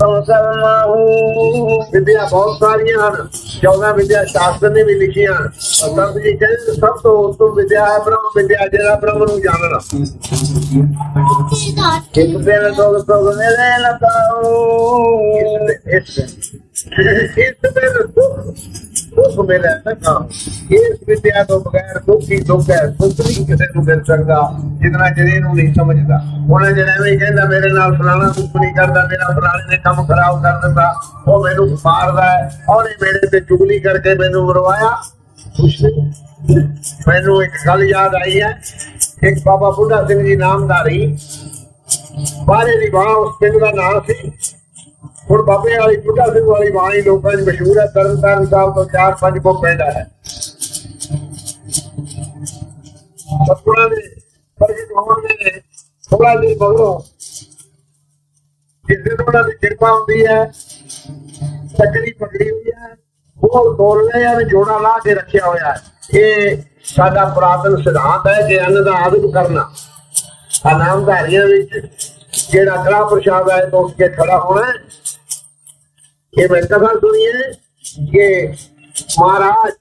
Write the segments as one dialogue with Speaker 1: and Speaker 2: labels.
Speaker 1: ਸੰਸਰਮਾਹੂ ਵਿਦਿਆ ਬਹੁਤ ਸਾਰੀਆਂ ਹਨ। 14 ਵਿਦਿਆ ਸ਼ਾਸਤਰ ਨੇ ਵੀ ਲਿਖੀਆਂ। ਹਨ। ਔਰ ਸੰਤ ਜੀ ਕਹਿੰਦੇ ਸਭ ਤੋਂ ਉੱਤਮ ਵਿਦਿਆ ਹੈ ਬ੍ਰਹਮ ਵਿਦਿਆ, ਜਿਹੜਾ ਬ੍ਰਹਮ ਨੂੰ ਜਾਣਨਾ ਇੱਕ ਦਿਨ ਤੋਂ ਤੋਂ ਮੇਰੇ ਲਤਾਉ ਇਸ ਇਸ ਦਿਨ ਸੁਖ ਸੁਖ ਮਿਲੇ ਨਾ ਇਸ ਵਿਦਿਆ ਤੋਂ ਬਗੈਰ ਦੁੱਖ ਹੀ ਦੁੱਖ ਹੈ ਸੁਖ ਨਹੀਂ ਕਿਸੇ ਨੂੰ ਮਿਲ ਸਕਦਾ, ਜਿੰਨਾ ਜਿਹੜੇ ਨੂੰ ਨਹੀਂ ਸਮਝਦਾ। ਉਹਨਾਂ ਜਿਹੜਾ ਐਵੇਂ ਕਹਿੰਦਾ, ਮੇਰੇ ਨਾਲ ਫਲਾਣਾ ਦੁੱਖ ਨਹੀਂ ਕਰਦਾ, ਮੇਰਾ ਫਲਾਣੇ ਨੇ ਕੰਮ ਖਰਾਬ ਕਰ ਦਿੰਦਾ ਉਹ ਮੈਨੂੰ ਮਾਰਦਾ ਹੈ। ਉਹਨੇ ਮੇਰੇ ਤੇ ਚੁਗਲੀ ਕਰਕੇ ਮੈਨੂੰ ਮਰਵਾਇਆ। ਕੁਛ ਨਹੀਂ ਮੈਨੂੰ ਇੱਕ ਗੱਲ ਯਾਦ ਆਈ ਹੈ, ਇੱਕ ਬਾਬਾ ਬੁੱਢਾ ਸਿੰਘ ਜੀ ਨਾਮਦਾਰੀ ਬਾਰੇ ਦੀ ਬਾਹ ਉਸ ਪਿੰਡ ਦਾ ਨਾਮ ਸੀ। ਹੁਣ ਬਾਬੇ ਵਾਲੀ ਬੁੱਢਾ ਸਿੰਘ ਵਾਲੀ ਬਾਹ ਹੀ ਲੋਕਾਂ 'ਚ ਮਸ਼ਹੂਰ ਹੈ ਤਰਨ ਤਾਰਨ ਸਾਹਿਬ ਤੋਂ ਚਾਰ ਪੰਜ ਕੋ ਪਿੰਡ ਹੈ। ਸਤਪੁਰਾਂ ਦੇ ਪ੍ਰਗਟ ਹੋਣ ਦੇ ਥੋੜਾ ਜਿਹਾ ਬਗਰੋ ਜਿਸ ਦਿਨ ਉਹਨਾਂ ਦੀ ਕਿਰਪਾ ਹੁੰਦੀ ਹੈ, ਤਕੜੀ ਪਕੜੀ ਹੋਈ ਹੈ ਉਹ ਤੋਲ ਲਿਆ ਜਾਂ ਜੋੜਾ ਲਾ ਕੇ ਰੱਖਿਆ ਹੋਇਆ ਹੈ। ਇਹ ਸਾਡਾ ਪੁਰਾਤਨ ਸਿਧਾਂਤ ਹੈ ਕਿ ਅੰਨ ਦਾ ਆਦਰ ਕਰਨਾ। ਆ ਨਾਮਧਾਰੀਆਂ ਵਿੱਚ ਜਿਹੜਾ ਕੜਾ ਪ੍ਰਸ਼ਾਦ ਹੈ ਤੋਂ ਉੱਠ ਕੇ ਖੜਾ ਹੋਣਾ ਹੈ। ਇਹ ਮੈਂ ਕਥਾ ਸੁਣੀ ਹੈ ਕਿ ਮਹਾਰਾਜ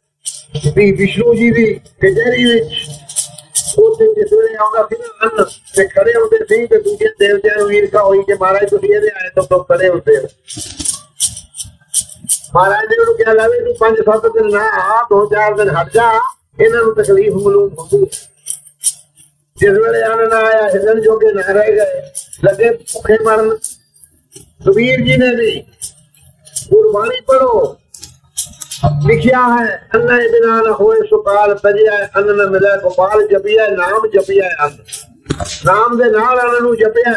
Speaker 1: ਵੀ ਵਿਸ਼ਨੂੰ ਜੀ ਦੀ ਕਚਹਿਰੀ ਵਿੱਚ ਉਹ ਦਿਨ ਜਿਸ ਵੇਲੇ ਆਉਂਦਾ ਸੀ ਨਾ ਅੰਨ ਤੇ ਖੜੇ ਹੁੰਦੇ ਸੀ ਤੇ ਦੂਜੇ ਦੇਵਤਿਆਂ ਨੂੰ ਈਰਖਾ ਹੋਈ ਕਿ ਮਹਾਰਾਜ ਤੁਸੀਂ ਇਹਦੇ ਆਏ ਤੋਂ ਤੋਂ ਖੜੇ ਹੁੰਦੇ ਹੋ ਮਹਾਰਾਜ ਨੇ ਉਹਨੂੰ ਕਿਹਾ ਲਾਵੇ ਤੂੰ ਪੰਜ ਸੱਤ ਦਿਨ ਨਾ ਆ, ਦੋ ਚਾਰ ਦਿਨ ਹਟ ਜਾ, ਇਹਨਾਂ ਨੂੰ ਤਕਲੀਫ ਮਲੂਮ ਹੁੰਦੀ ਹੈ ਜਿਸ ਵੇਲੇ ਆਨੰਦ ਆਇਆ, ਹਿਰਨ ਜੋਗੇ ਨਾ ਰਹਿ ਗਏ, ਲੱਗੇ ਭੁੱਖੇ ਮਰਨ ਕਬੀਰ ਜੀ ਨੇ ਵੀ ਗੁਰਬਾਣੀ ਪੜੋ ਲਿਖਿਆ ਹੈ ਅੰਨਾ ਬਿਨਾ ਨ ਹੋਏ ਸੁਕਾਲ ਤਜਿਆ ਅੰਨ ਨ ਮਿਲੇ ਗੋਪਾਲ ਜਪਿਆ ਨਾਮ ਜਪਿਆ ਅੰਨ ਨਾਮ ਦੇ ਨਾਲ ਅੰਨ ਨੂੰ ਜਪਿਆ